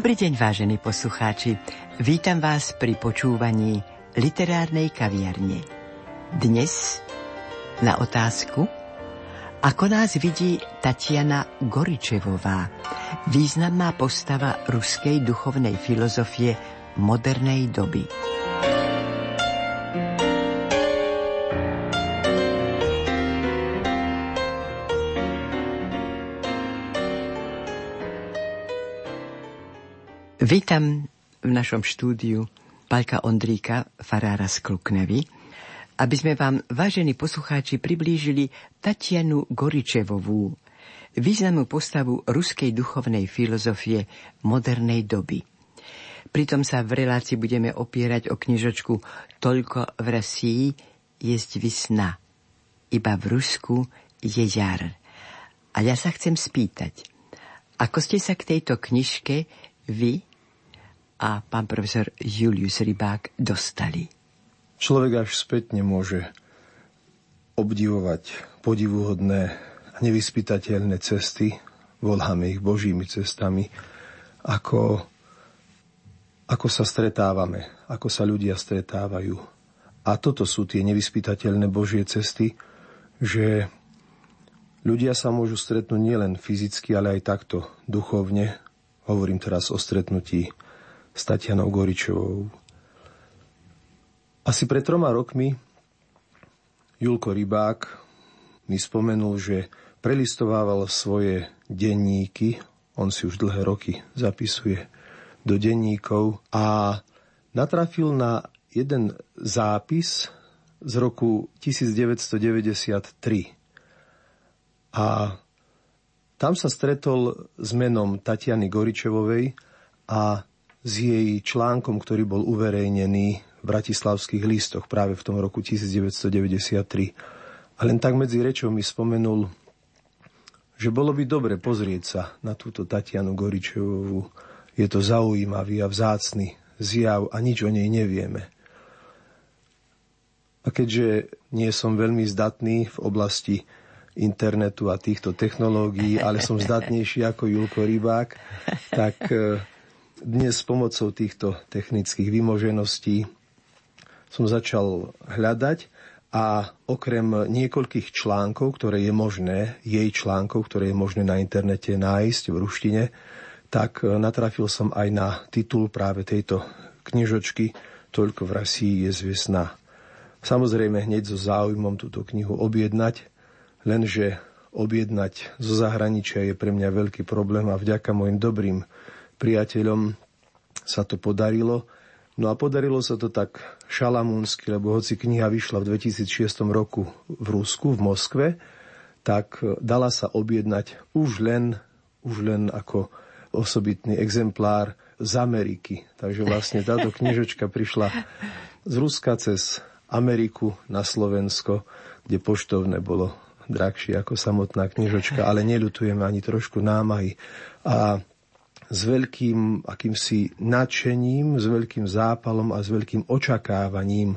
Dobrý deň, vážení poslucháči. Vítam vás pri počúvaní literárnej kaviarne. Dnes na otázku, ako nás vidí Tatiana Goričevová, významná postava ruskej duchovnej filozofie modernej doby. Vítam v našom štúdiu Palka Ondríka, farára z Kluknevy, aby sme vám, vážení poslucháči, priblížili Tatianu Goričevovú, významnú postavu ruskej duchovnej filozofie modernej doby. Pritom sa v relácii budeme opierať o knižočku Toľko v Rasii jesť vysna. Iba v Rusku je jar. A ja sa chcem spýtať, ako ste sa k tejto knižke vy, a pán profesor Julius Rybák dostali. Človek až spätne môže obdivovať podivuhodné a nevyspytateľné cesty, voláme ich božími cestami, ako, ako sa stretávame, ako sa ľudia stretávajú. A toto sú tie nevyspytateľné božie cesty, že ľudia sa môžu stretnúť nielen fyzicky, ale aj takto duchovne. Hovorím teraz o stretnutí s Tatianou Goričovou. Asi pred troma rokmi Julko Rybák mi spomenul, že prelistovával svoje denníky, on si už dlhé roky zapisuje do denníkov a natrafil na jeden zápis z roku 1993. A tam sa stretol s menom Tatiany Goričevovej a s jej článkom, ktorý bol uverejnený v bratislavských listoch práve v tom roku 1993. A len tak medzi rečou mi spomenul, že bolo by dobre pozrieť sa na túto Tatianu Goričevovú. Je to zaujímavý a vzácny zjav a nič o nej nevieme. A keďže nie som veľmi zdatný v oblasti internetu a týchto technológií, ale som zdatnejší ako Julko Rybák, tak eh, dnes s pomocou týchto technických vymožeností som začal hľadať a okrem niekoľkých článkov, ktoré je možné, jej článkov, ktoré je možné na internete nájsť v ruštine, tak natrafil som aj na titul práve tejto knižočky Toľko v Rasii je zviesná. Samozrejme hneď so záujmom túto knihu objednať, lenže objednať zo zahraničia je pre mňa veľký problém a vďaka môjim dobrým priateľom sa to podarilo. No a podarilo sa to tak šalamúnsky, lebo hoci kniha vyšla v 2006 roku v Rusku, v Moskve, tak dala sa objednať už len, už len ako osobitný exemplár z Ameriky. Takže vlastne táto knižočka prišla z Ruska cez Ameriku na Slovensko, kde poštovné bolo drahšie ako samotná knižočka, ale neľutujeme ani trošku námahy. A s veľkým akýmsi nadšením, s veľkým zápalom a s veľkým očakávaním.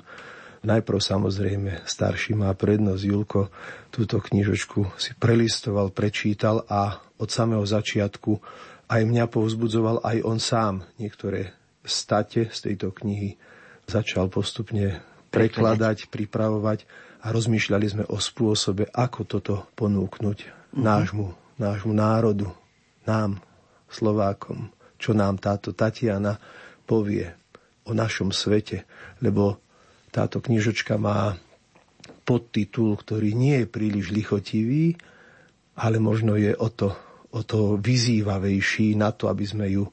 Najprv samozrejme starší má prednosť Julko túto knižočku si prelistoval, prečítal a od samého začiatku aj mňa povzbudzoval aj on sám. Niektoré state z tejto knihy začal postupne prekladať, pripravovať a rozmýšľali sme o spôsobe, ako toto ponúknuť mm-hmm. nášmu, nášmu národu, nám, Slovákom, čo nám táto Tatiana povie o našom svete, lebo táto knižočka má podtitul, ktorý nie je príliš lichotivý, ale možno je o to, o to vyzývavejší na to, aby sme ju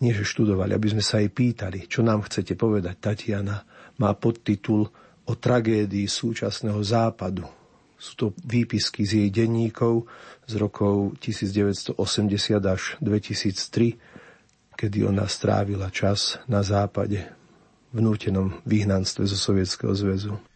nie že študovali, aby sme sa jej pýtali, čo nám chcete povedať. Tatiana má podtitul o tragédii súčasného západu. Sú to výpisky z jej denníkov z rokov 1980 až 2003, kedy ona strávila čas na západe v nútenom vyhnanstve zo Sovietskeho zväzu.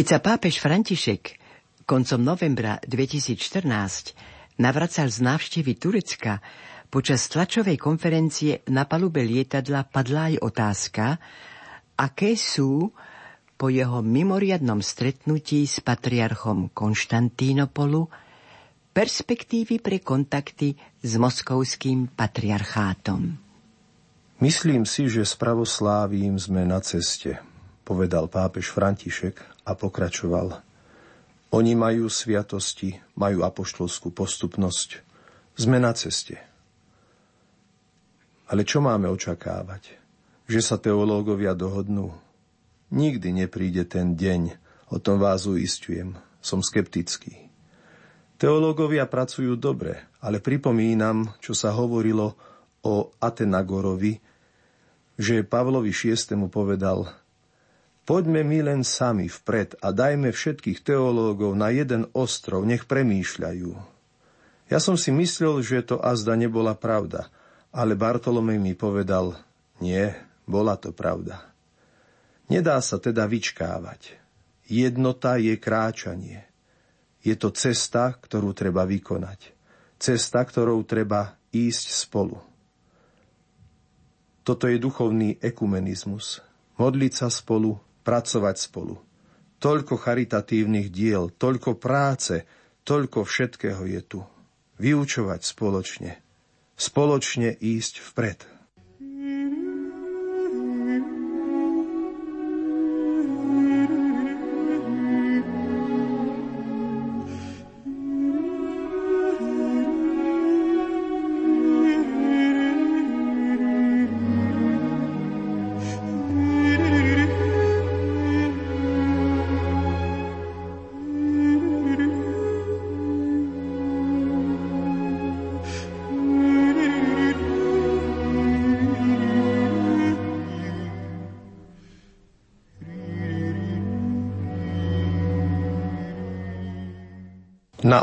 Keď sa pápež František koncom novembra 2014 navracal z návštevy Turecka, počas tlačovej konferencie na palube lietadla padla aj otázka, aké sú po jeho mimoriadnom stretnutí s patriarchom Konštantínopolu perspektívy pre kontakty s moskovským patriarchátom. Myslím si, že s pravoslávím sme na ceste, povedal pápež František a pokračoval. Oni majú sviatosti, majú apoštolskú postupnosť. Sme na ceste. Ale čo máme očakávať? Že sa teológovia dohodnú? Nikdy nepríde ten deň, o tom vás uistujem. Som skeptický. Teológovia pracujú dobre, ale pripomínam, čo sa hovorilo o Atenagorovi, že Pavlovi VI. povedal – Poďme my len sami vpred a dajme všetkých teológov na jeden ostrov, nech premýšľajú. Ja som si myslel, že to azda nebola pravda, ale Bartolomej mi povedal, nie, bola to pravda. Nedá sa teda vyčkávať. Jednota je kráčanie. Je to cesta, ktorú treba vykonať. Cesta, ktorou treba ísť spolu. Toto je duchovný ekumenizmus. Modliť sa spolu, pracovať spolu. Toľko charitatívnych diel, toľko práce, toľko všetkého je tu. Vyučovať spoločne. Spoločne ísť vpred.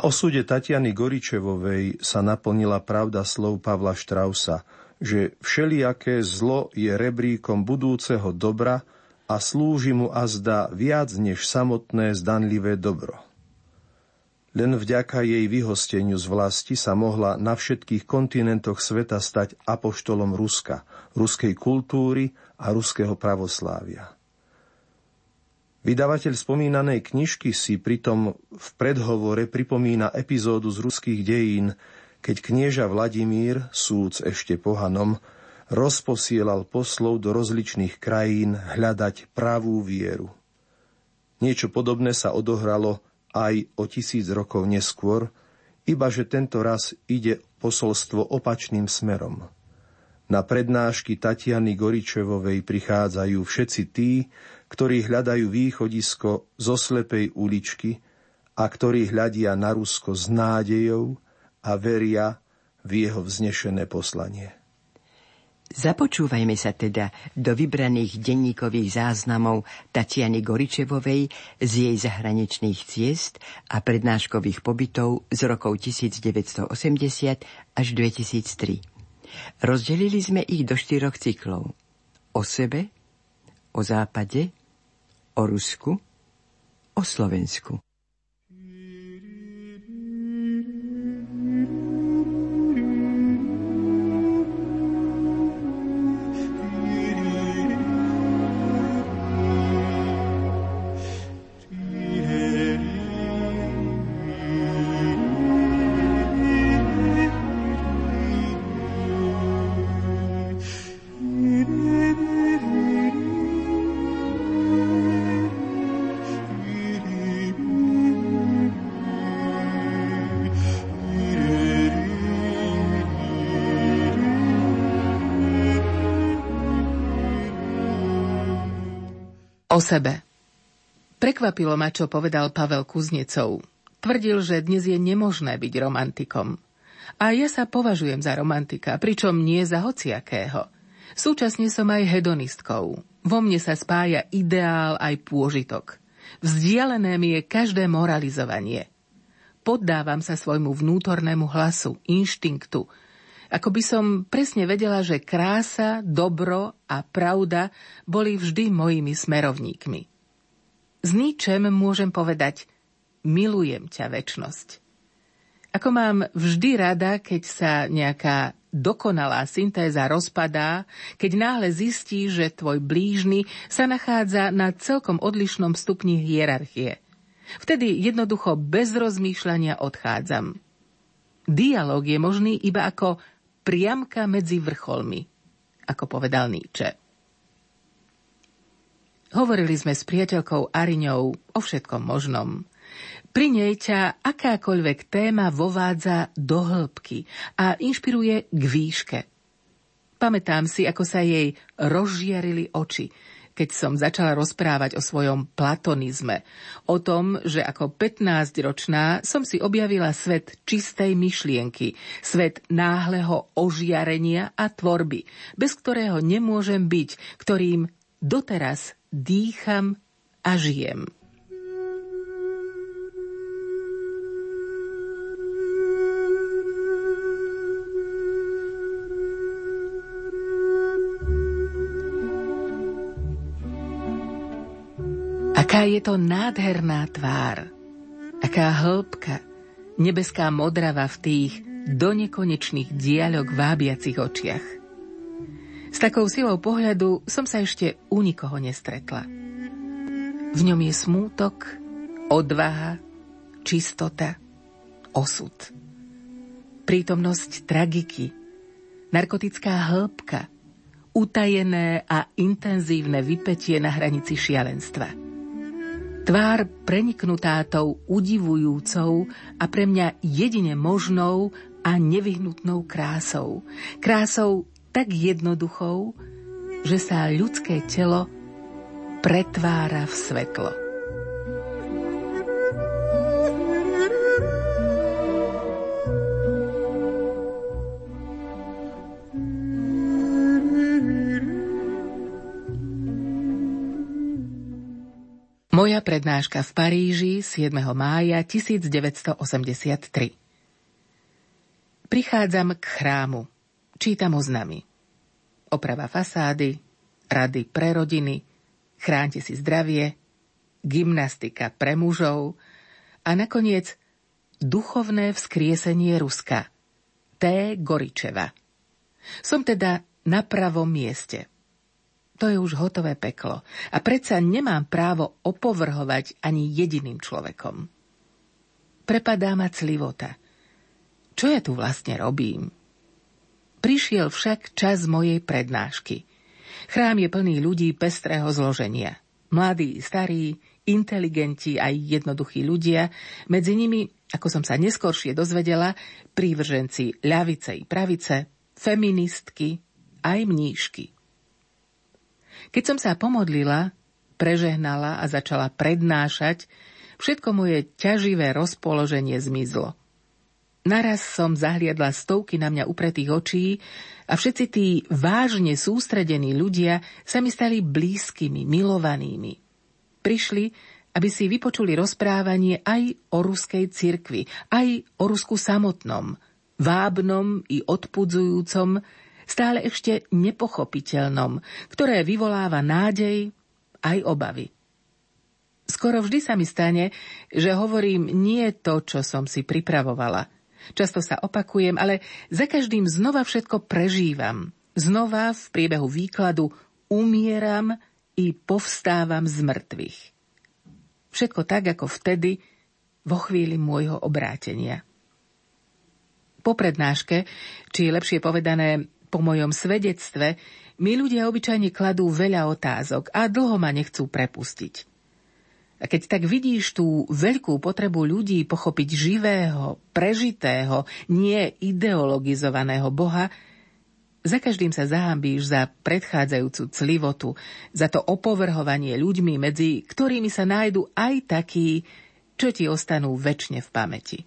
Osude Tatiany Goričevovej sa naplnila pravda slov Pavla Štrausa, že všelijaké zlo je rebríkom budúceho dobra a slúži mu azda viac než samotné zdanlivé dobro. Len vďaka jej vyhosteniu z vlasti sa mohla na všetkých kontinentoch sveta stať apoštolom Ruska, ruskej kultúry a ruského pravoslávia. Vydavateľ spomínanej knižky si pritom v predhovore pripomína epizódu z ruských dejín, keď knieža Vladimír, súc ešte pohanom, rozposielal poslov do rozličných krajín hľadať pravú vieru. Niečo podobné sa odohralo aj o tisíc rokov neskôr, iba že tento raz ide posolstvo opačným smerom. Na prednášky Tatiany Goričevovej prichádzajú všetci tí, ktorí hľadajú východisko zo slepej uličky a ktorí hľadia na Rusko s nádejou a veria v jeho vznešené poslanie. Započúvajme sa teda do vybraných denníkových záznamov Tatiany Goričevovej z jej zahraničných ciest a prednáškových pobytov z rokov 1980 až 2003. Rozdelili sme ich do štyroch cyklov. O sebe, o západe, o Rusku, o Slovensku. Sebe. Prekvapilo ma, čo povedal Pavel Kuznecov. Tvrdil, že dnes je nemožné byť romantikom. A ja sa považujem za romantika, pričom nie za hociakého. Súčasne som aj hedonistkou. Vo mne sa spája ideál aj pôžitok. Vzdialené mi je každé moralizovanie. Poddávam sa svojmu vnútornému hlasu, inštinktu, ako by som presne vedela, že krása, dobro a pravda boli vždy mojimi smerovníkmi. S ničem môžem povedať milujem ťa väčnosť. Ako mám vždy rada, keď sa nejaká dokonalá syntéza rozpadá, keď náhle zistí, že tvoj blížny sa nachádza na celkom odlišnom stupni hierarchie. Vtedy jednoducho bez rozmýšľania odchádzam. Dialóg je možný iba ako priamka medzi vrcholmi, ako povedal Nietzsche. Hovorili sme s priateľkou Ariňou o všetkom možnom. Pri nej ťa akákoľvek téma vovádza do hĺbky a inšpiruje k výške. Pamätám si, ako sa jej rozžiarili oči, keď som začala rozprávať o svojom platonizme. O tom, že ako 15-ročná som si objavila svet čistej myšlienky, svet náhleho ožiarenia a tvorby, bez ktorého nemôžem byť, ktorým doteraz dýcham a žijem. Aká je to nádherná tvár, aká hĺbka, nebeská modrava v tých donekonečných diaľok vábiacich očiach. S takou silou pohľadu som sa ešte u nikoho nestretla. V ňom je smútok, odvaha, čistota, osud. Prítomnosť tragiky, narkotická hĺbka, utajené a intenzívne vypetie na hranici šialenstva – Tvár preniknutá tou udivujúcou a pre mňa jedine možnou a nevyhnutnou krásou. Krásou tak jednoduchou, že sa ľudské telo pretvára v svetlo. Moja prednáška v Paríži 7. mája 1983 Prichádzam k chrámu. Čítam oznamy. Oprava fasády, rady pre rodiny, chránte si zdravie, gymnastika pre mužov a nakoniec duchovné vzkriesenie Ruska. T. Goričeva. Som teda na pravom mieste – to je už hotové peklo. A predsa nemám právo opovrhovať ani jediným človekom. Prepadá ma clivota. Čo ja tu vlastne robím? Prišiel však čas mojej prednášky. Chrám je plný ľudí pestrého zloženia. Mladí, starí, inteligenti aj jednoduchí ľudia, medzi nimi, ako som sa neskoršie dozvedela, prívrženci ľavice i pravice, feministky, aj mníšky. Keď som sa pomodlila, prežehnala a začala prednášať, všetko moje ťaživé rozpoloženie zmizlo. Naraz som zahliadla stovky na mňa upretých očí a všetci tí vážne sústredení ľudia sa mi stali blízkymi, milovanými. Prišli, aby si vypočuli rozprávanie aj o ruskej cirkvi, aj o Rusku samotnom, vábnom i odpudzujúcom, stále ešte nepochopiteľnom, ktoré vyvoláva nádej aj obavy. Skoro vždy sa mi stane, že hovorím nie to, čo som si pripravovala. Často sa opakujem, ale za každým znova všetko prežívam. Znova v priebehu výkladu umieram i povstávam z mŕtvych. Všetko tak, ako vtedy, vo chvíli môjho obrátenia. Po prednáške, či lepšie povedané po mojom svedectve mi ľudia obyčajne kladú veľa otázok a dlho ma nechcú prepustiť. A keď tak vidíš tú veľkú potrebu ľudí pochopiť živého, prežitého, nie ideologizovaného Boha, Za každým sa zahambíš za predchádzajúcu clivotu, za to opovrhovanie ľuďmi, medzi ktorými sa nájdu aj takí, čo ti ostanú väčšine v pamäti.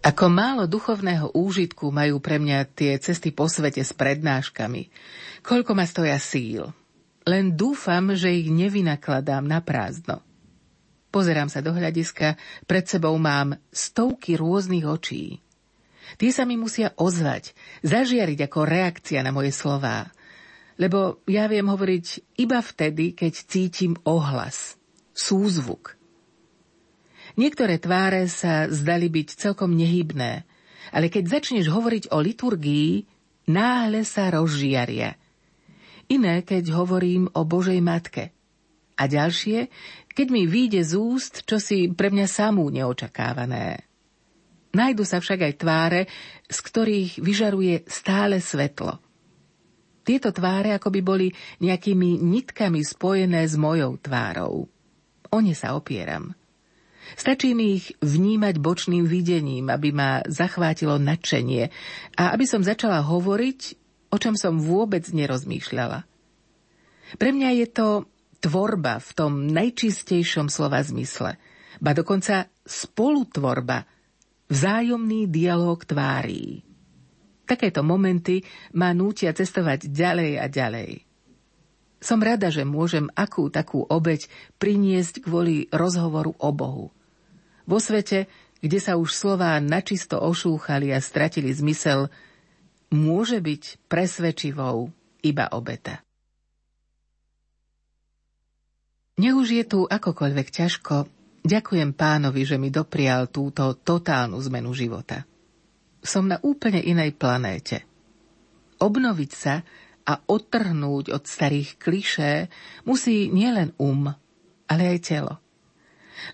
Ako málo duchovného úžitku majú pre mňa tie cesty po svete s prednáškami. Koľko ma stoja síl. Len dúfam, že ich nevynakladám na prázdno. Pozerám sa do hľadiska, pred sebou mám stovky rôznych očí. Tie sa mi musia ozvať, zažiariť ako reakcia na moje slová. Lebo ja viem hovoriť iba vtedy, keď cítim ohlas, súzvuk – Niektoré tváre sa zdali byť celkom nehybné, ale keď začneš hovoriť o liturgii, náhle sa rozžiaria. Iné, keď hovorím o Božej Matke. A ďalšie, keď mi vyjde z úst, čo si pre mňa samú neočakávané. Najdu sa však aj tváre, z ktorých vyžaruje stále svetlo. Tieto tváre akoby boli nejakými nitkami spojené s mojou tvárou. O ne sa opieram. Stačí mi ich vnímať bočným videním, aby ma zachvátilo nadšenie a aby som začala hovoriť, o čom som vôbec nerozmýšľala. Pre mňa je to tvorba v tom najčistejšom slova zmysle, ba dokonca spolutvorba, vzájomný dialog tvárí. Takéto momenty ma nútia cestovať ďalej a ďalej. Som rada, že môžem akú takú obeď priniesť kvôli rozhovoru o Bohu. Vo svete, kde sa už slová načisto ošúchali a stratili zmysel, môže byť presvedčivou iba obeta. Nech už je tu akokoľvek ťažko, ďakujem pánovi, že mi doprial túto totálnu zmenu života. Som na úplne inej planéte. Obnoviť sa a odtrhnúť od starých klišé musí nielen um, ale aj telo.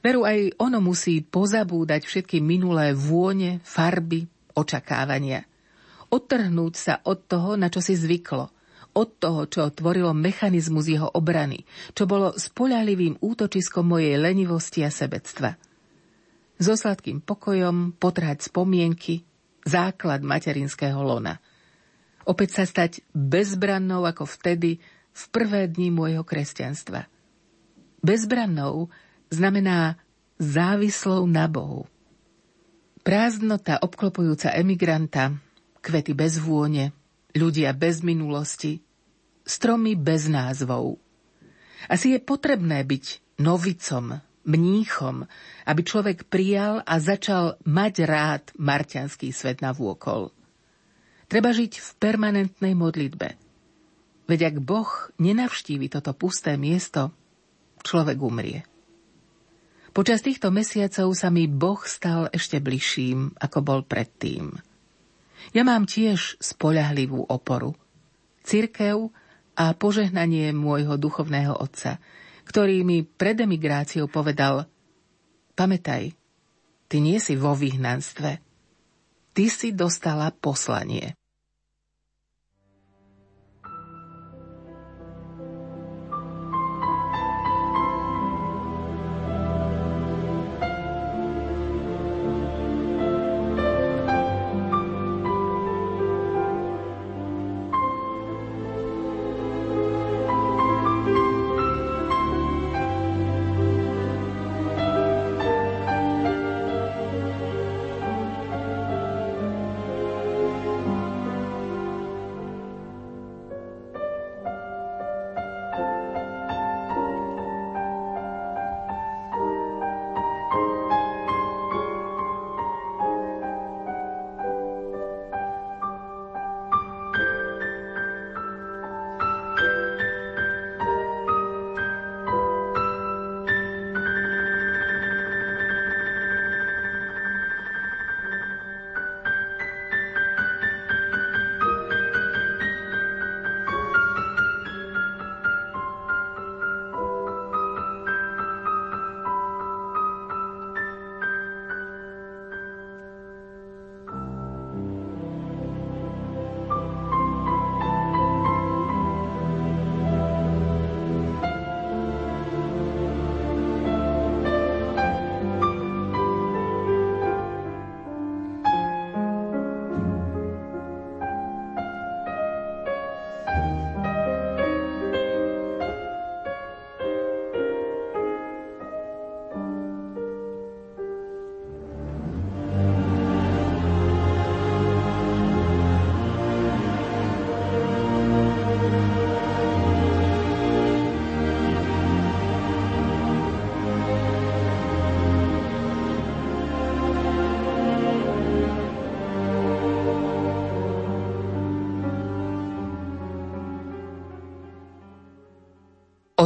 Veru aj ono musí pozabúdať všetky minulé vône, farby, očakávania. Odtrhnúť sa od toho, na čo si zvyklo – od toho, čo tvorilo mechanizmus jeho obrany, čo bolo spoľahlivým útočiskom mojej lenivosti a sebectva. So sladkým pokojom potrhať spomienky, základ materinského lona. Opäť sa stať bezbrannou ako vtedy, v prvé dni môjho kresťanstva. Bezbrannou znamená závislou na Bohu. Prázdnota obklopujúca emigranta, kvety bez vône, ľudia bez minulosti, stromy bez názvov. Asi je potrebné byť novicom, mníchom, aby človek prijal a začal mať rád marťanský svet na vôkol. Treba žiť v permanentnej modlitbe. Veď ak Boh nenavštívi toto pusté miesto, človek umrie. Počas týchto mesiacov sa mi Boh stal ešte bližším, ako bol predtým. Ja mám tiež spoľahlivú oporu. Cirkev a požehnanie môjho duchovného otca, ktorý mi pred emigráciou povedal Pamätaj, ty nie si vo vyhnanstve. Ty si dostala poslanie.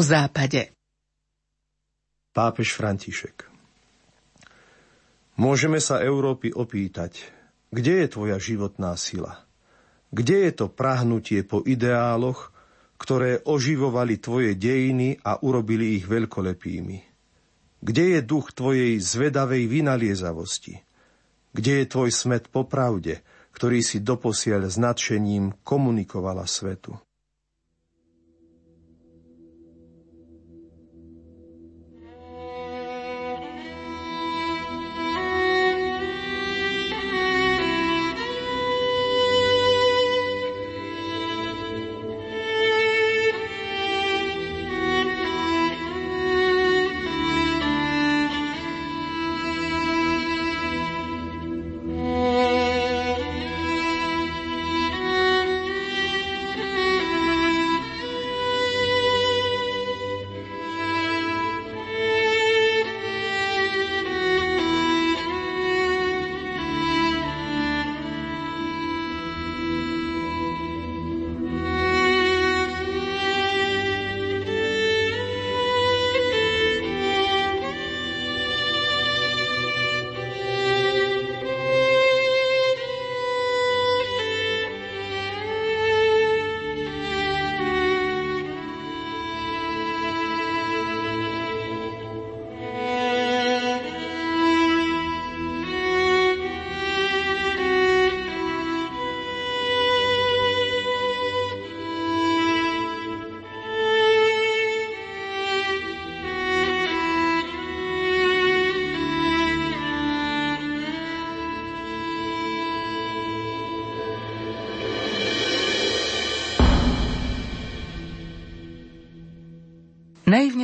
O západe. Pápež František Môžeme sa Európy opýtať, kde je tvoja životná sila? Kde je to prahnutie po ideáloch, ktoré oživovali tvoje dejiny a urobili ich veľkolepými? Kde je duch tvojej zvedavej vynaliezavosti? Kde je tvoj smet po pravde, ktorý si doposiaľ s komunikovala svetu?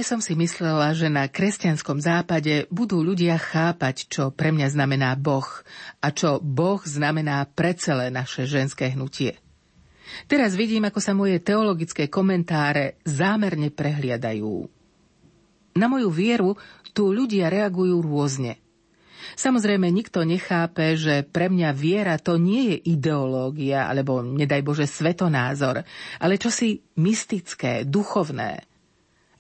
Som si myslela, že na kresťanskom západe budú ľudia chápať, čo pre mňa znamená Boh a čo Boh znamená pre celé naše ženské hnutie. Teraz vidím, ako sa moje teologické komentáre zámerne prehliadajú. Na moju vieru tu ľudia reagujú rôzne. Samozrejme, nikto nechápe, že pre mňa viera to nie je ideológia alebo, nedaj Bože, svetonázor, ale čosi mystické, duchovné.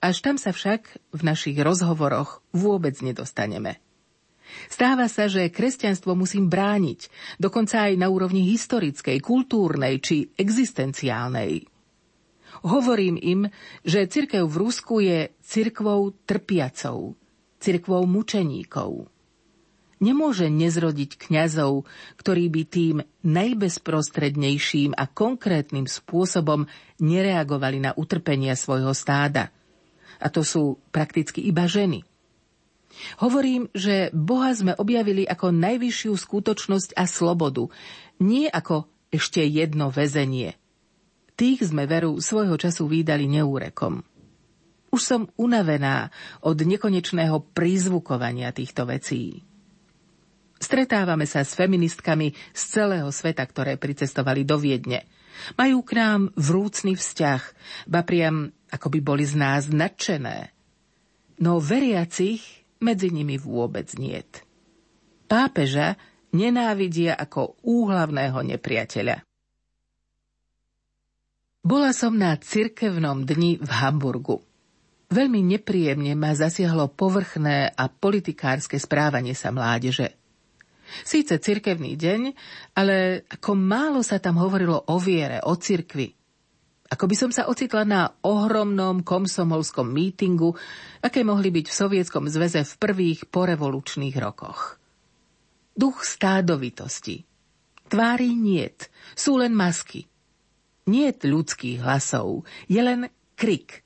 Až tam sa však v našich rozhovoroch vôbec nedostaneme. Stáva sa, že kresťanstvo musím brániť, dokonca aj na úrovni historickej, kultúrnej či existenciálnej. Hovorím im, že cirkev v Rusku je cirkvou trpiacou, cirkvou mučeníkov. Nemôže nezrodiť kňazov, ktorí by tým najbezprostrednejším a konkrétnym spôsobom nereagovali na utrpenia svojho stáda. A to sú prakticky iba ženy – Hovorím, že Boha sme objavili ako najvyššiu skutočnosť a slobodu, nie ako ešte jedno väzenie. Tých sme veru svojho času výdali neúrekom. Už som unavená od nekonečného prízvukovania týchto vecí. Stretávame sa s feministkami z celého sveta, ktoré pricestovali do Viedne. Majú k nám vrúcný vzťah, ba priam ako by boli z nás nadšené. No veriacich medzi nimi vôbec niet. Pápeža nenávidia ako úhlavného nepriateľa. Bola som na cirkevnom dni v Hamburgu. Veľmi nepríjemne ma zasiahlo povrchné a politikárske správanie sa mládeže. Síce cirkevný deň, ale ako málo sa tam hovorilo o viere, o cirkvi. Ako by som sa ocitla na ohromnom komsomolskom mítingu, aké mohli byť v Sovietskom zväze v prvých porevolučných rokoch. Duch stádovitosti. Tvári niet, sú len masky. Niet ľudských hlasov, je len krik.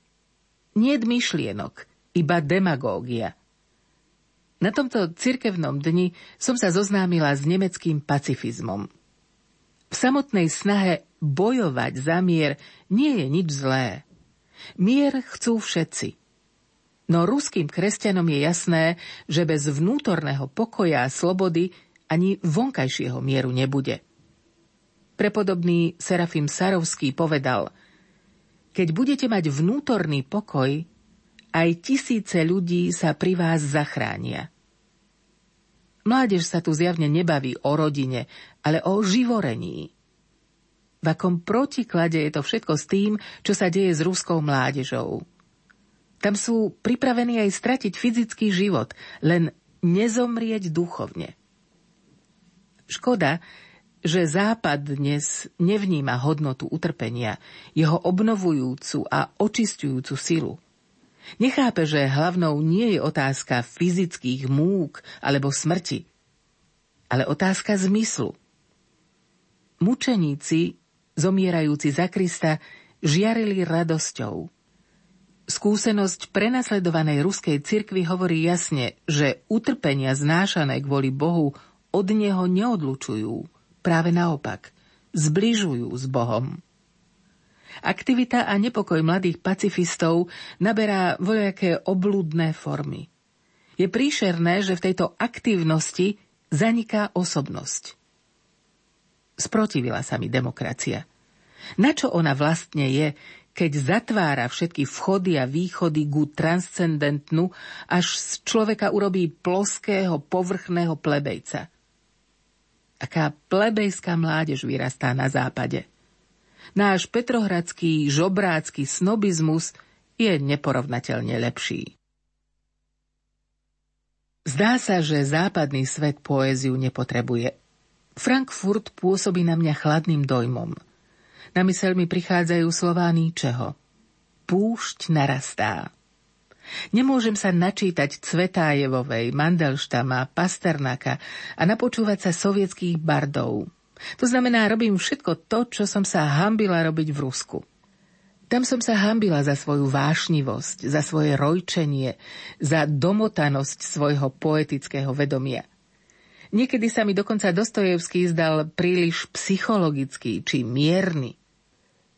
Niet myšlienok, iba demagógia. Na tomto cirkevnom dni som sa zoznámila s nemeckým pacifizmom. V samotnej snahe bojovať za mier nie je nič zlé. Mier chcú všetci. No ruským kresťanom je jasné, že bez vnútorného pokoja a slobody ani vonkajšieho mieru nebude. Prepodobný Serafim Sarovský povedal, keď budete mať vnútorný pokoj, aj tisíce ľudí sa pri vás zachránia. Mládež sa tu zjavne nebaví o rodine, ale o živorení. V akom protiklade je to všetko s tým, čo sa deje s ruskou mládežou. Tam sú pripravení aj stratiť fyzický život, len nezomrieť duchovne. Škoda, že Západ dnes nevníma hodnotu utrpenia, jeho obnovujúcu a očistujúcu silu. Nechápe, že hlavnou nie je otázka fyzických múk alebo smrti, ale otázka zmyslu. Mučeníci zomierajúci za Krista, žiarili radosťou. Skúsenosť prenasledovanej ruskej cirkvi hovorí jasne, že utrpenia znášané kvôli Bohu od neho neodlučujú, práve naopak, zbližujú s Bohom. Aktivita a nepokoj mladých pacifistov naberá voľaké oblúdne formy. Je príšerné, že v tejto aktívnosti zaniká osobnosť. Sprotivila sa mi demokracia. Na čo ona vlastne je, keď zatvára všetky vchody a východy ku transcendentnu, až z človeka urobí ploského, povrchného plebejca? Aká plebejská mládež vyrastá na západe. Náš petrohradský, žobrácky snobizmus je neporovnateľne lepší. Zdá sa, že západný svet poéziu nepotrebuje. Frankfurt pôsobí na mňa chladným dojmom. Na mysel mi prichádzajú slová Níčeho. Púšť narastá. Nemôžem sa načítať Cvetájevovej, Mandelštama, Pasternaka a napočúvať sa sovietských bardov. To znamená, robím všetko to, čo som sa hambila robiť v Rusku. Tam som sa hambila za svoju vášnivosť, za svoje rojčenie, za domotanosť svojho poetického vedomia. Niekedy sa mi dokonca Dostojevský zdal príliš psychologický či mierny.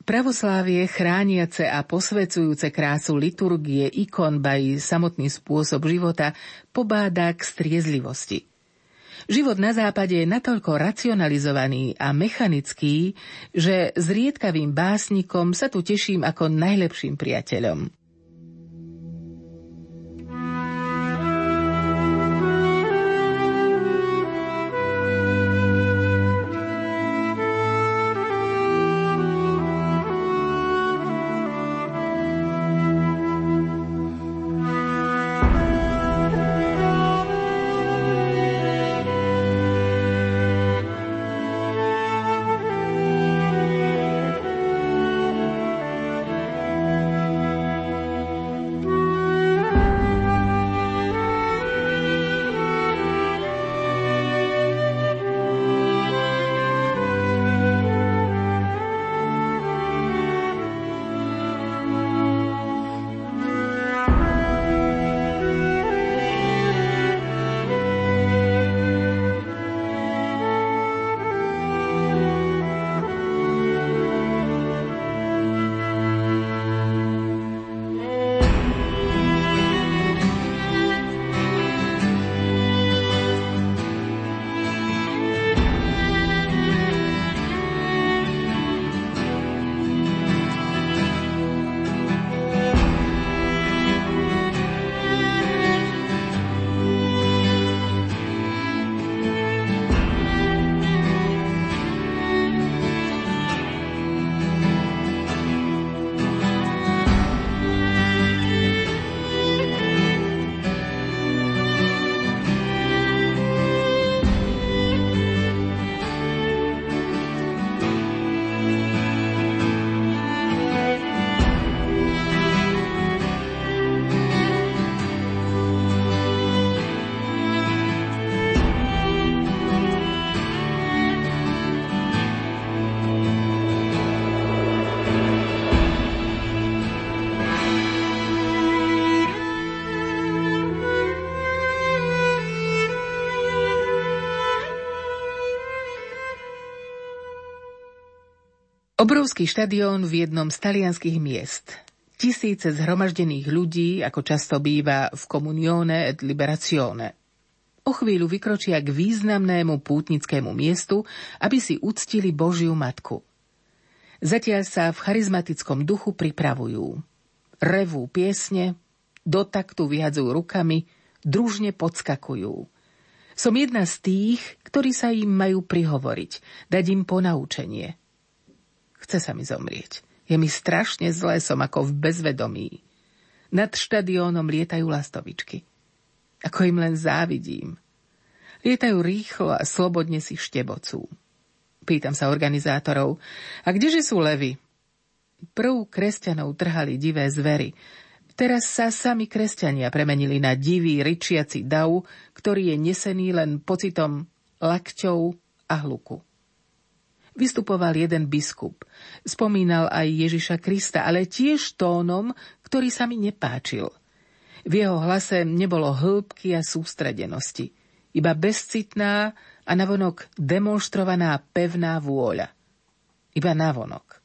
Pravoslávie chrániace a posvecujúce krásu liturgie, ikon, baj samotný spôsob života pobáda k striezlivosti. Život na západe je natoľko racionalizovaný a mechanický, že s riedkavým básnikom sa tu teším ako najlepším priateľom. Obrovský štadión v jednom z talianských miest. Tisíce zhromaždených ľudí, ako často býva v Comunione et Liberazione. O chvíľu vykročia k významnému pútnickému miestu, aby si uctili Božiu Matku. Zatiaľ sa v charizmatickom duchu pripravujú. Revú piesne, do taktu vyhadzujú rukami, družne podskakujú. Som jedna z tých, ktorí sa im majú prihovoriť, dať im ponaučenie – Chce sa mi zomrieť. Je mi strašne zlé, som ako v bezvedomí. Nad štadiónom lietajú lastovičky. Ako im len závidím. Lietajú rýchlo a slobodne si štebocú. Pýtam sa organizátorov, a kdeže sú levy? Prv kresťanov trhali divé zvery. Teraz sa sami kresťania premenili na divý, ryčiaci dav, ktorý je nesený len pocitom lakťov a hluku vystupoval jeden biskup. Spomínal aj Ježiša Krista, ale tiež tónom, ktorý sa mi nepáčil. V jeho hlase nebolo hĺbky a sústredenosti, iba bezcitná a navonok demonstrovaná pevná vôľa. Iba navonok.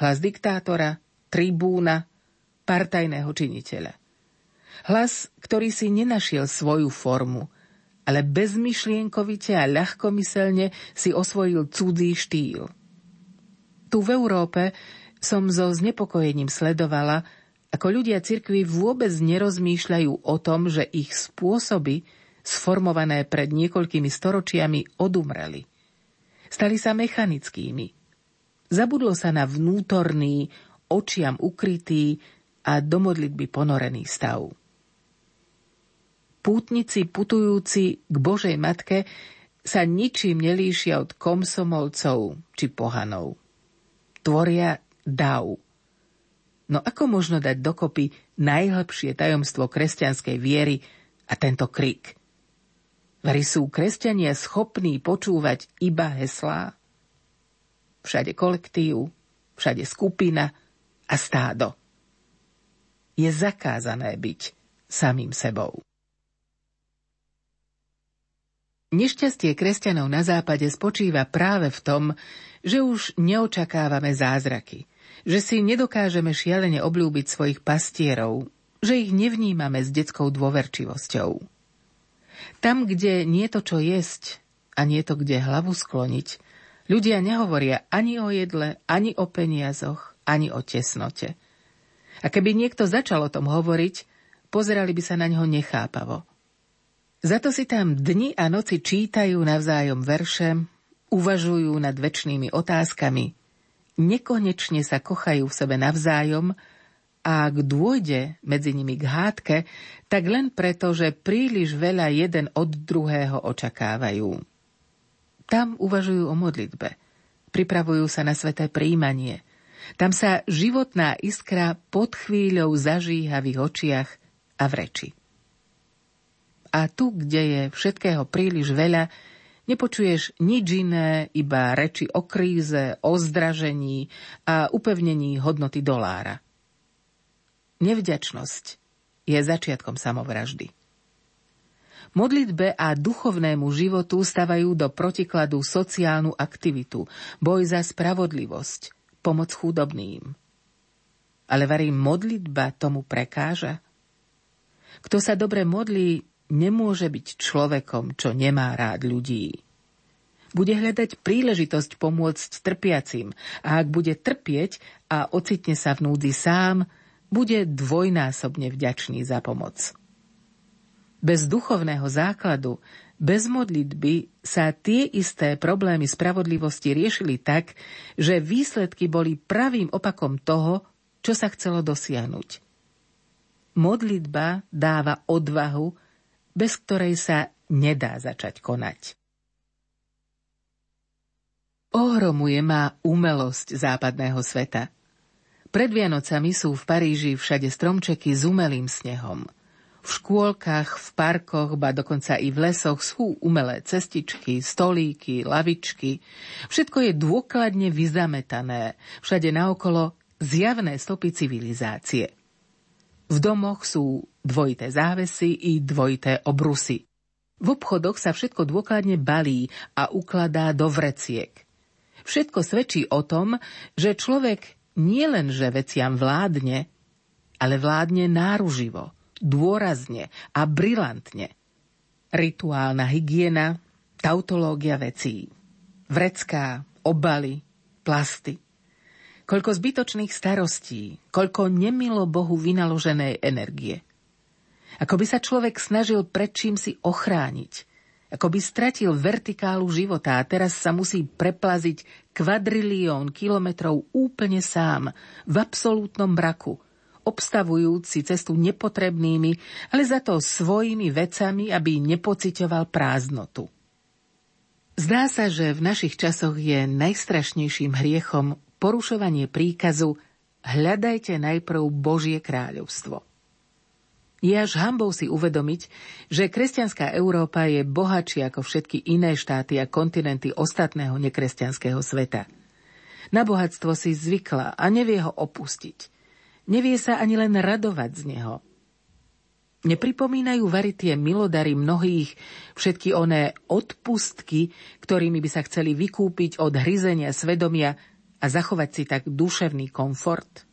Hlas diktátora, tribúna, partajného činiteľa. Hlas, ktorý si nenašiel svoju formu – ale bezmyšlienkovite a ľahkomyselne si osvojil cudzí štýl. Tu v Európe som so znepokojením sledovala, ako ľudia cirkvi vôbec nerozmýšľajú o tom, že ich spôsoby, sformované pred niekoľkými storočiami, odumreli. Stali sa mechanickými. Zabudlo sa na vnútorný, očiam ukrytý a do modlitby ponorený stav pútnici putujúci k Božej Matke sa ničím nelíšia od komsomolcov či pohanov. Tvoria dav. No ako možno dať dokopy najhlbšie tajomstvo kresťanskej viery a tento krik? Veri sú kresťania schopní počúvať iba heslá? Všade kolektív, všade skupina a stádo. Je zakázané byť samým sebou. Nešťastie kresťanov na západe spočíva práve v tom, že už neočakávame zázraky. že si nedokážeme šialene obľúbiť svojich pastierov, že ich nevnímame s detskou dôverčivosťou. Tam, kde nie to, čo jesť a nie to, kde hlavu skloniť, ľudia nehovoria ani o jedle, ani o peniazoch, ani o tesnote. A keby niekto začal o tom hovoriť, pozerali by sa na ňo nechápavo. Za to si tam dni a noci čítajú navzájom verše, uvažujú nad väčšnými otázkami, nekonečne sa kochajú v sebe navzájom a ak dôjde medzi nimi k hádke, tak len preto, že príliš veľa jeden od druhého očakávajú. Tam uvažujú o modlitbe, pripravujú sa na sveté príjmanie. Tam sa životná iskra pod chvíľou zažíha v ich očiach a v reči. A tu, kde je všetkého príliš veľa, nepočuješ nič iné, iba reči o kríze, o zdražení a upevnení hodnoty dolára. Nevďačnosť je začiatkom samovraždy. Modlitbe a duchovnému životu stavajú do protikladu sociálnu aktivitu, boj za spravodlivosť, pomoc chudobným. Ale varím, modlitba tomu prekáža? Kto sa dobre modlí, nemôže byť človekom, čo nemá rád ľudí. Bude hľadať príležitosť pomôcť trpiacim a ak bude trpieť a ocitne sa v núdzi sám, bude dvojnásobne vďačný za pomoc. Bez duchovného základu, bez modlitby sa tie isté problémy spravodlivosti riešili tak, že výsledky boli pravým opakom toho, čo sa chcelo dosiahnuť. Modlitba dáva odvahu bez ktorej sa nedá začať konať. Ohromuje ma umelosť západného sveta. Pred Vianocami sú v Paríži všade stromčeky s umelým snehom. V škôlkach, v parkoch, ba dokonca i v lesoch sú umelé cestičky, stolíky, lavičky. Všetko je dôkladne vyzametané, všade naokolo zjavné stopy civilizácie. V domoch sú dvojité závesy i dvojité obrusy. V obchodoch sa všetko dôkladne balí a ukladá do vreciek. Všetko svedčí o tom, že človek nie že veciam vládne, ale vládne náruživo, dôrazne a brilantne. Rituálna hygiena, tautológia vecí. Vrecká, obaly, plasty. Koľko zbytočných starostí, koľko nemilo Bohu vynaloženej energie – ako by sa človek snažil pred čím si ochrániť. Ako by stratil vertikálu života a teraz sa musí preplaziť kvadrilión kilometrov úplne sám, v absolútnom mraku, obstavujúci cestu nepotrebnými, ale za to svojimi vecami, aby nepocitoval prázdnotu. Zdá sa, že v našich časoch je najstrašnejším hriechom porušovanie príkazu hľadajte najprv Božie kráľovstvo. Je až hambou si uvedomiť, že kresťanská Európa je bohatšia ako všetky iné štáty a kontinenty ostatného nekresťanského sveta. Na bohatstvo si zvykla a nevie ho opustiť. Nevie sa ani len radovať z neho. Nepripomínajú vary tie milodary mnohých, všetky oné odpustky, ktorými by sa chceli vykúpiť od hryzenia svedomia a zachovať si tak duševný komfort?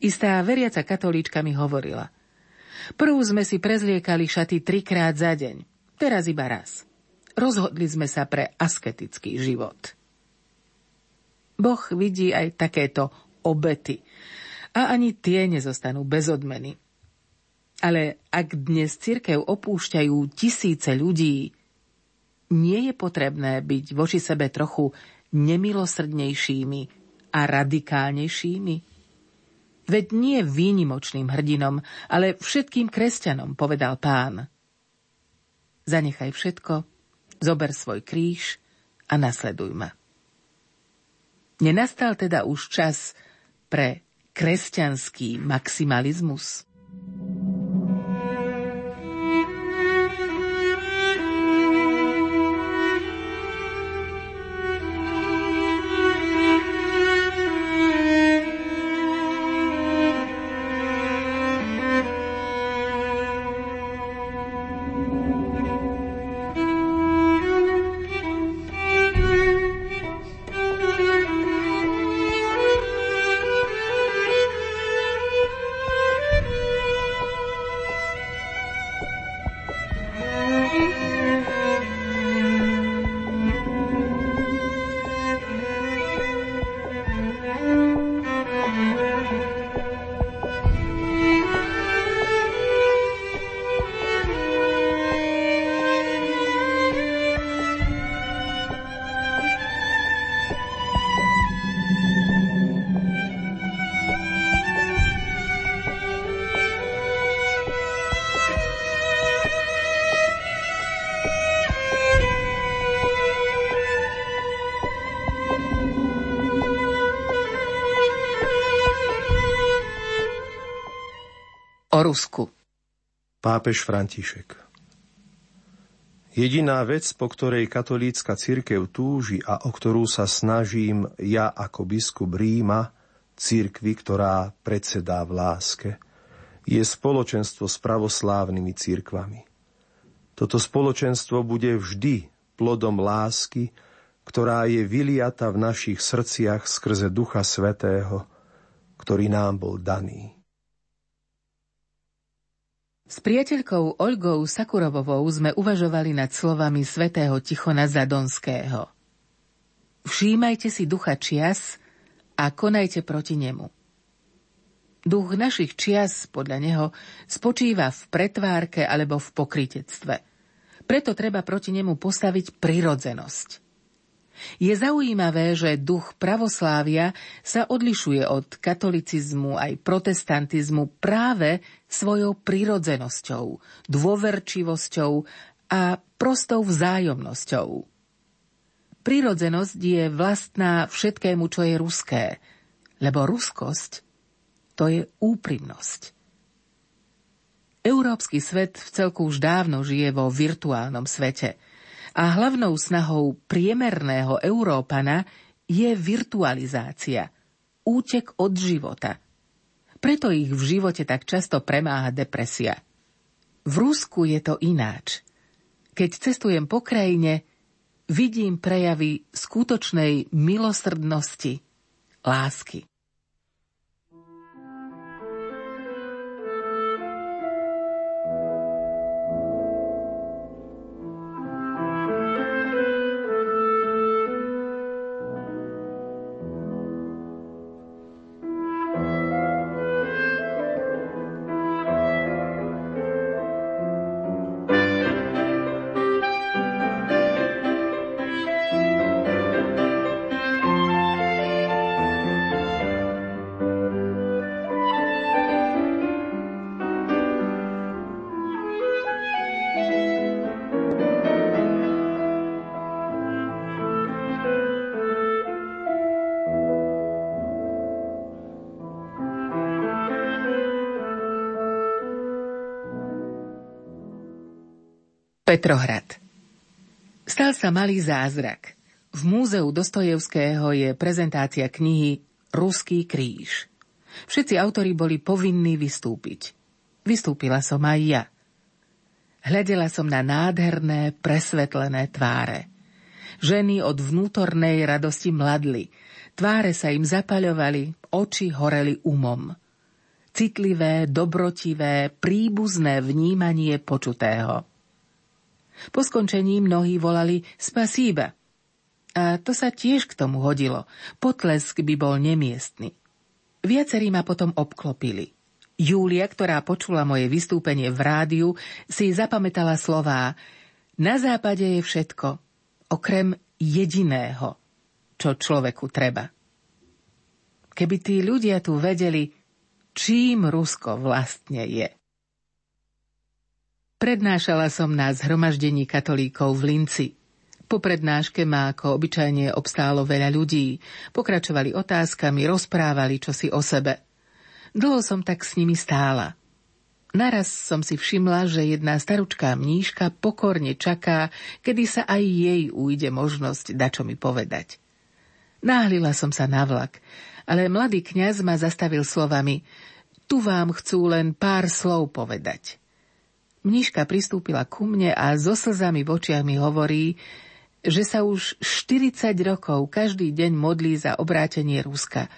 Istá veriaca katolíčka mi hovorila. Prvú sme si prezliekali šaty trikrát za deň, teraz iba raz. Rozhodli sme sa pre asketický život. Boh vidí aj takéto obety a ani tie nezostanú bez odmeny. Ale ak dnes cirkev opúšťajú tisíce ľudí, nie je potrebné byť voči sebe trochu nemilosrdnejšími a radikálnejšími? Veď nie výnimočným hrdinom, ale všetkým kresťanom, povedal pán. Zanechaj všetko, zober svoj kríž a nasleduj ma. Nenastal teda už čas pre kresťanský maximalizmus? Rusku. Pápež František Jediná vec, po ktorej katolícka cirkev túži a o ktorú sa snažím ja ako biskup Ríma, cirkvi, ktorá predsedá v láske, je spoločenstvo s pravoslávnymi cirkvami. Toto spoločenstvo bude vždy plodom lásky, ktorá je vyliata v našich srdciach skrze Ducha Svetého, ktorý nám bol daný. S priateľkou Olgou Sakurovovou sme uvažovali nad slovami svätého Tichona Zadonského. Všímajte si ducha čias a konajte proti nemu. Duch našich čias, podľa neho, spočíva v pretvárke alebo v pokritectve. Preto treba proti nemu postaviť prirodzenosť. Je zaujímavé, že duch pravoslávia sa odlišuje od katolicizmu aj protestantizmu práve svojou prirodzenosťou, dôverčivosťou a prostou vzájomnosťou. Prirodzenosť je vlastná všetkému, čo je ruské, lebo ruskosť to je úprimnosť. Európsky svet v celku už dávno žije vo virtuálnom svete – a hlavnou snahou priemerného Európana je virtualizácia, útek od života. Preto ich v živote tak často premáha depresia. V Rusku je to ináč. Keď cestujem po krajine, vidím prejavy skutočnej milosrdnosti, lásky. Petrohrad. Stal sa malý zázrak. V múzeu Dostojevského je prezentácia knihy Ruský kríž. Všetci autori boli povinní vystúpiť. Vystúpila som aj ja. Hľadela som na nádherné, presvetlené tváre. Ženy od vnútornej radosti mladli. Tváre sa im zapaľovali, oči horeli umom. Citlivé, dobrotivé, príbuzné vnímanie počutého. Po skončení mnohí volali spasíba. A to sa tiež k tomu hodilo. Potlesk by bol nemiestny. Viacerí ma potom obklopili. Júlia, ktorá počula moje vystúpenie v rádiu, si zapamätala slová Na západe je všetko, okrem jediného, čo človeku treba. Keby tí ľudia tu vedeli, čím Rusko vlastne je. Prednášala som na zhromaždení katolíkov v Linci. Po prednáške ma ako obyčajne obstálo veľa ľudí. Pokračovali otázkami, rozprávali čosi o sebe. Dlho som tak s nimi stála. Naraz som si všimla, že jedna staručká mníška pokorne čaká, kedy sa aj jej ujde možnosť dačo mi povedať. Náhlila som sa na vlak, ale mladý kňaz ma zastavil slovami Tu vám chcú len pár slov povedať. Mníška pristúpila ku mne a so slzami v očiach mi hovorí, že sa už 40 rokov každý deň modlí za obrátenie Ruska.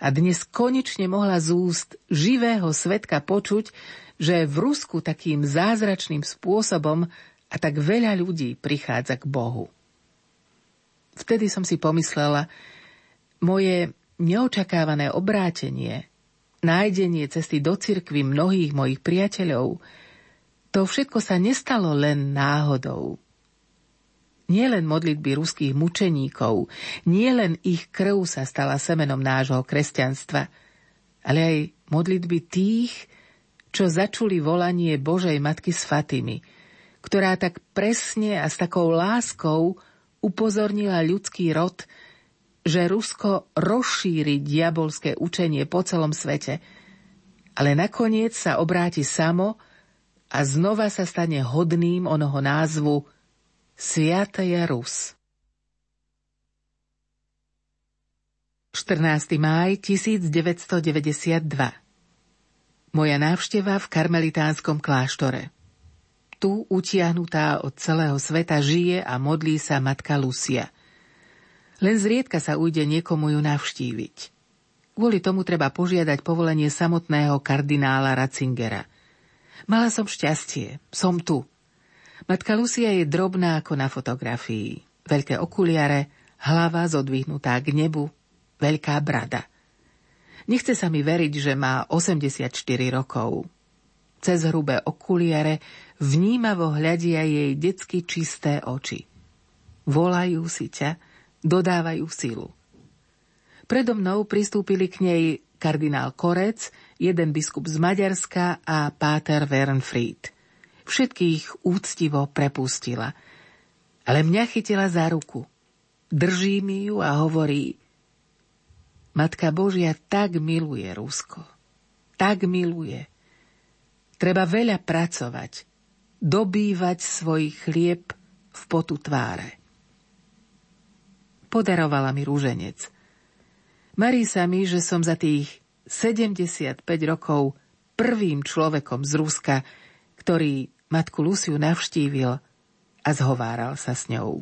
A dnes konečne mohla z úst živého svetka počuť, že v Rusku takým zázračným spôsobom a tak veľa ľudí prichádza k Bohu. Vtedy som si pomyslela, moje neočakávané obrátenie, nájdenie cesty do cirkvy mnohých mojich priateľov – to všetko sa nestalo len náhodou. Nie len modlitby ruských mučeníkov, nie len ich krv sa stala semenom nášho kresťanstva, ale aj modlitby tých, čo začuli volanie Božej Matky s Fatimy, ktorá tak presne a s takou láskou upozornila ľudský rod, že Rusko rozšíri diabolské učenie po celom svete ale nakoniec sa obráti samo a znova sa stane hodným onoho názvu Sviateja Rus. 14. máj 1992 Moja návšteva v karmelitánskom kláštore. Tu, utiahnutá od celého sveta, žije a modlí sa matka Lucia. Len zriedka sa ujde niekomu ju navštíviť. Kvôli tomu treba požiadať povolenie samotného kardinála Ratzingera. Mala som šťastie, som tu. Matka Lucia je drobná ako na fotografii. Veľké okuliare, hlava zodvihnutá k nebu, veľká brada. Nechce sa mi veriť, že má 84 rokov. Cez hrubé okuliare vnímavo hľadia jej detsky čisté oči. Volajú si ťa, dodávajú silu. Predo mnou pristúpili k nej kardinál Korec, jeden biskup z Maďarska a páter Wernfried. Všetkých úctivo prepustila. Ale mňa chytila za ruku. Drží mi ju a hovorí Matka Božia tak miluje Rusko. Tak miluje. Treba veľa pracovať, dobývať svoj chlieb v potu tváre. Podarovala mi rúženec. Marí sa mi, že som za tých 75 rokov prvým človekom z Ruska, ktorý matku Luciu navštívil a zhováral sa s ňou.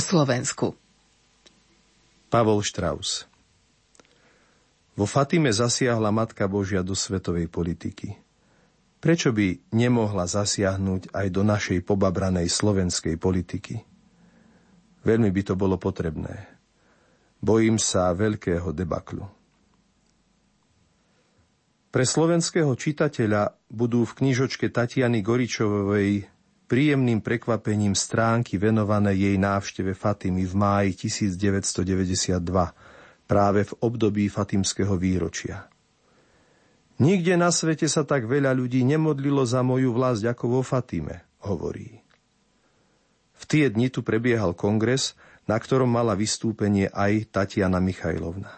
Slovensku. Pavol Štraus Vo Fatime zasiahla Matka Božia do svetovej politiky. Prečo by nemohla zasiahnuť aj do našej pobabranej slovenskej politiky? Veľmi by to bolo potrebné. Bojím sa veľkého debaklu. Pre slovenského čitateľa budú v knižočke Tatiany Goričovej príjemným prekvapením stránky venované jej návšteve Fatimy v máji 1992, práve v období Fatimského výročia. Nikde na svete sa tak veľa ľudí nemodlilo za moju vlast ako vo Fatime, hovorí. V tie dni tu prebiehal kongres, na ktorom mala vystúpenie aj Tatiana Michajlovna.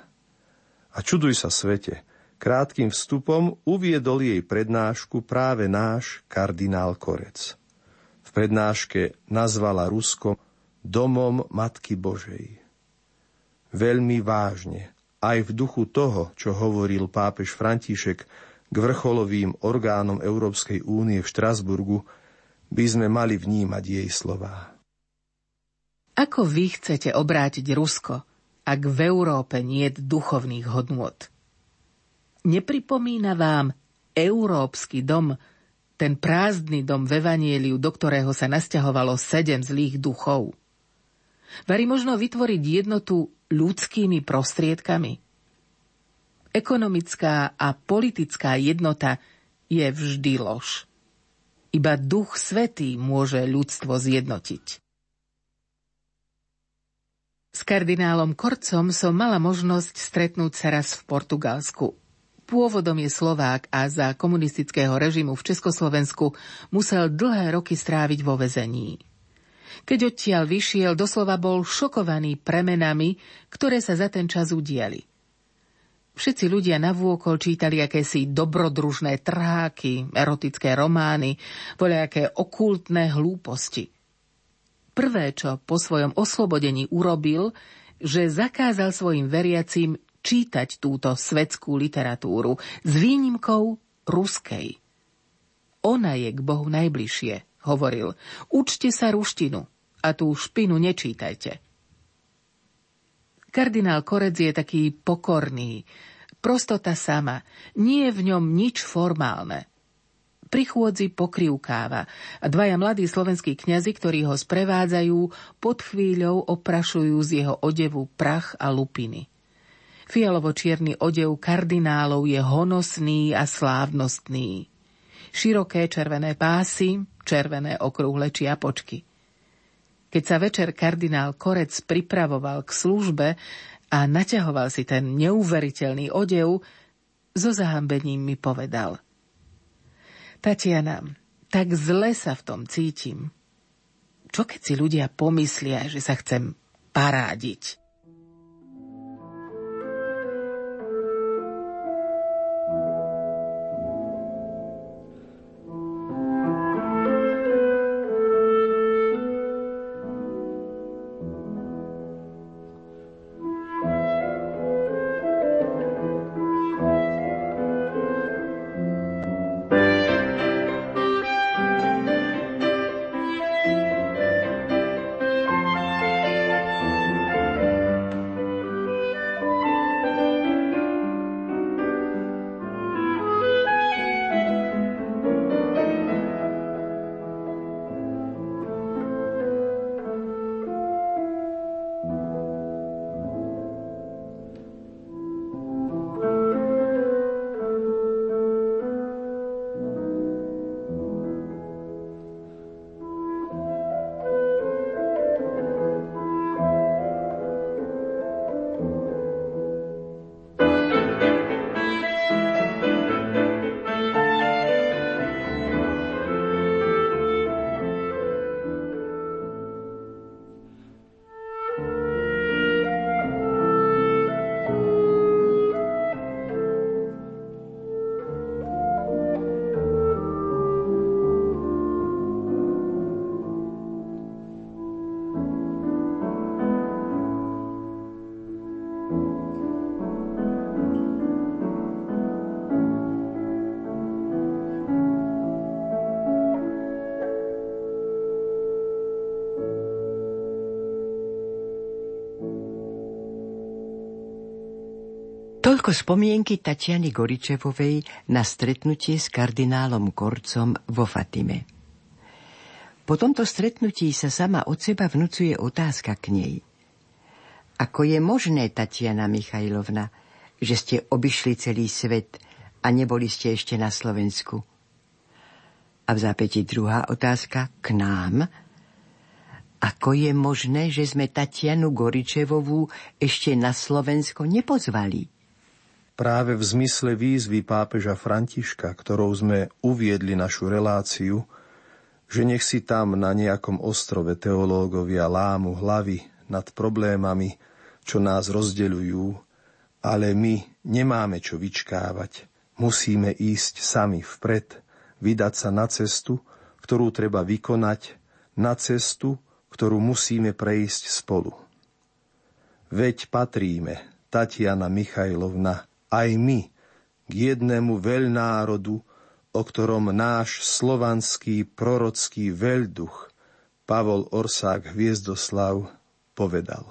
A čuduj sa svete, krátkým vstupom uviedol jej prednášku práve náš kardinál Korec prednáške nazvala Rusko domom Matky Božej. Veľmi vážne, aj v duchu toho, čo hovoril pápež František k vrcholovým orgánom Európskej únie v Štrasburgu, by sme mali vnímať jej slová. Ako vy chcete obrátiť Rusko, ak v Európe nie je duchovných hodnôt? Nepripomína vám Európsky dom, ten prázdny dom v Evanieliu, do ktorého sa nasťahovalo sedem zlých duchov. Varí možno vytvoriť jednotu ľudskými prostriedkami? Ekonomická a politická jednota je vždy lož. Iba duch svetý môže ľudstvo zjednotiť. S kardinálom Korcom som mala možnosť stretnúť sa raz v Portugalsku. Pôvodom je Slovák a za komunistického režimu v Československu musel dlhé roky stráviť vo vezení. Keď odtiaľ vyšiel, doslova bol šokovaný premenami, ktoré sa za ten čas udiali. Všetci ľudia na vôkol čítali akési dobrodružné trháky, erotické romány, voľaké okultné hlúposti. Prvé, čo po svojom oslobodení urobil, že zakázal svojim veriacim čítať túto svetskú literatúru s výnimkou ruskej. Ona je k Bohu najbližšie, hovoril. Učte sa ruštinu a tú špinu nečítajte. Kardinál Korec je taký pokorný, prostota sama, nie je v ňom nič formálne. Pri chôdzi pokrivkáva a dvaja mladí slovenskí kňazi, ktorí ho sprevádzajú, pod chvíľou oprašujú z jeho odevu prach a lupiny. Fialovo-čierny odev kardinálov je honosný a slávnostný. Široké červené pásy, červené okrúhle čiapočky. Keď sa večer kardinál Korec pripravoval k službe a naťahoval si ten neuveriteľný odev, so zahambením mi povedal. Tatiana, tak zle sa v tom cítim. Čo keď si ľudia pomyslia, že sa chcem parádiť? Toľko spomienky Tatiany Goričevovej na stretnutie s kardinálom Korcom vo Fatime. Po tomto stretnutí sa sama od seba vnúcuje otázka k nej. Ako je možné, Tatiana Michajlovna, že ste obišli celý svet a neboli ste ešte na Slovensku? A v zápäti druhá otázka k nám. Ako je možné, že sme Tatianu Goričevovú ešte na Slovensko nepozvali? Práve v zmysle výzvy pápeža Františka, ktorou sme uviedli našu reláciu, že nech si tam na nejakom ostrove teológovia lámu hlavy nad problémami, čo nás rozdeľujú, ale my nemáme čo vyčkávať. Musíme ísť sami vpred, vydať sa na cestu, ktorú treba vykonať, na cestu, ktorú musíme prejsť spolu. Veď patríme, Tatiana Michajlovna, aj my k jednému veľnárodu, o ktorom náš slovanský prorocký veľduch Pavol Orsák Hviezdoslav povedal.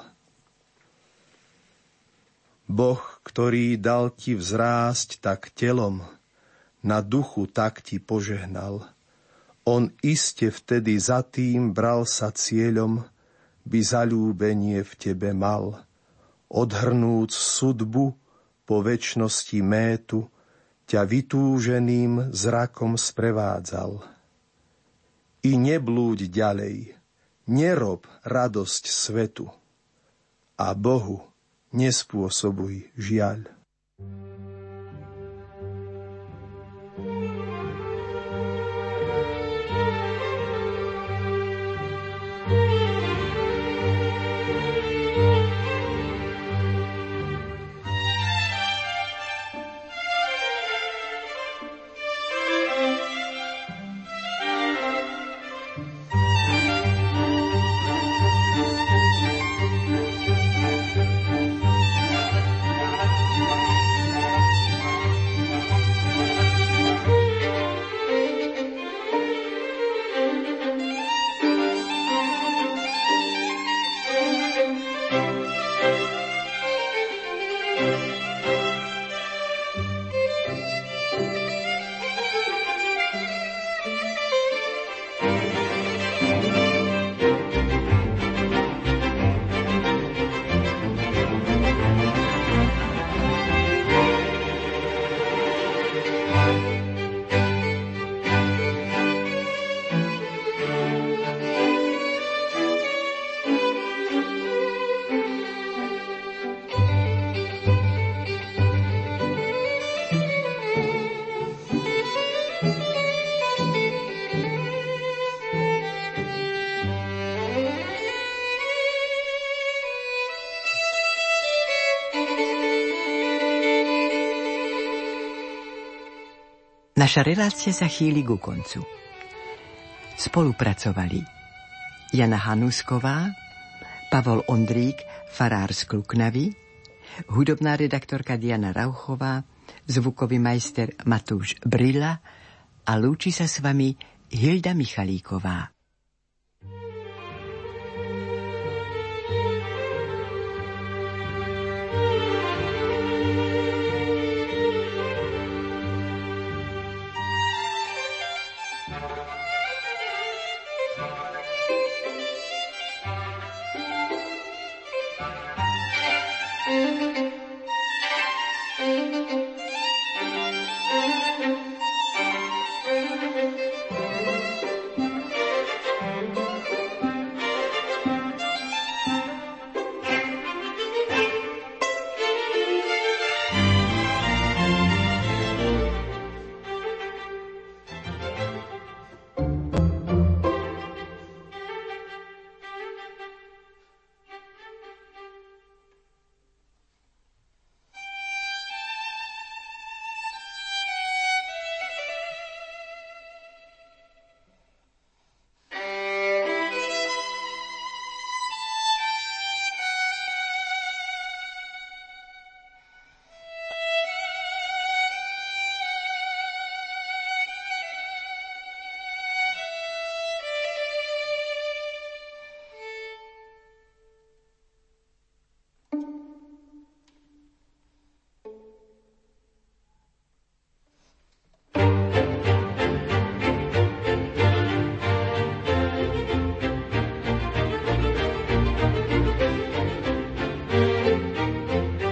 Boh, ktorý dal ti vzrásť tak telom, na duchu tak ti požehnal. On iste vtedy za tým bral sa cieľom, by zalúbenie v tebe mal, odhrnúc sudbu po väčšnosti métu ťa vytúženým zrakom sprevádzal. I neblúď ďalej, nerob radosť svetu a Bohu nespôsobuj žiaľ. Naša relácia sa chýli ku koncu. Spolupracovali Jana Hanusková, Pavol Ondrík, farár z Kluknavy, hudobná redaktorka Diana Rauchová, zvukový majster Matúš Brila a lúči sa s vami Hilda Michalíková.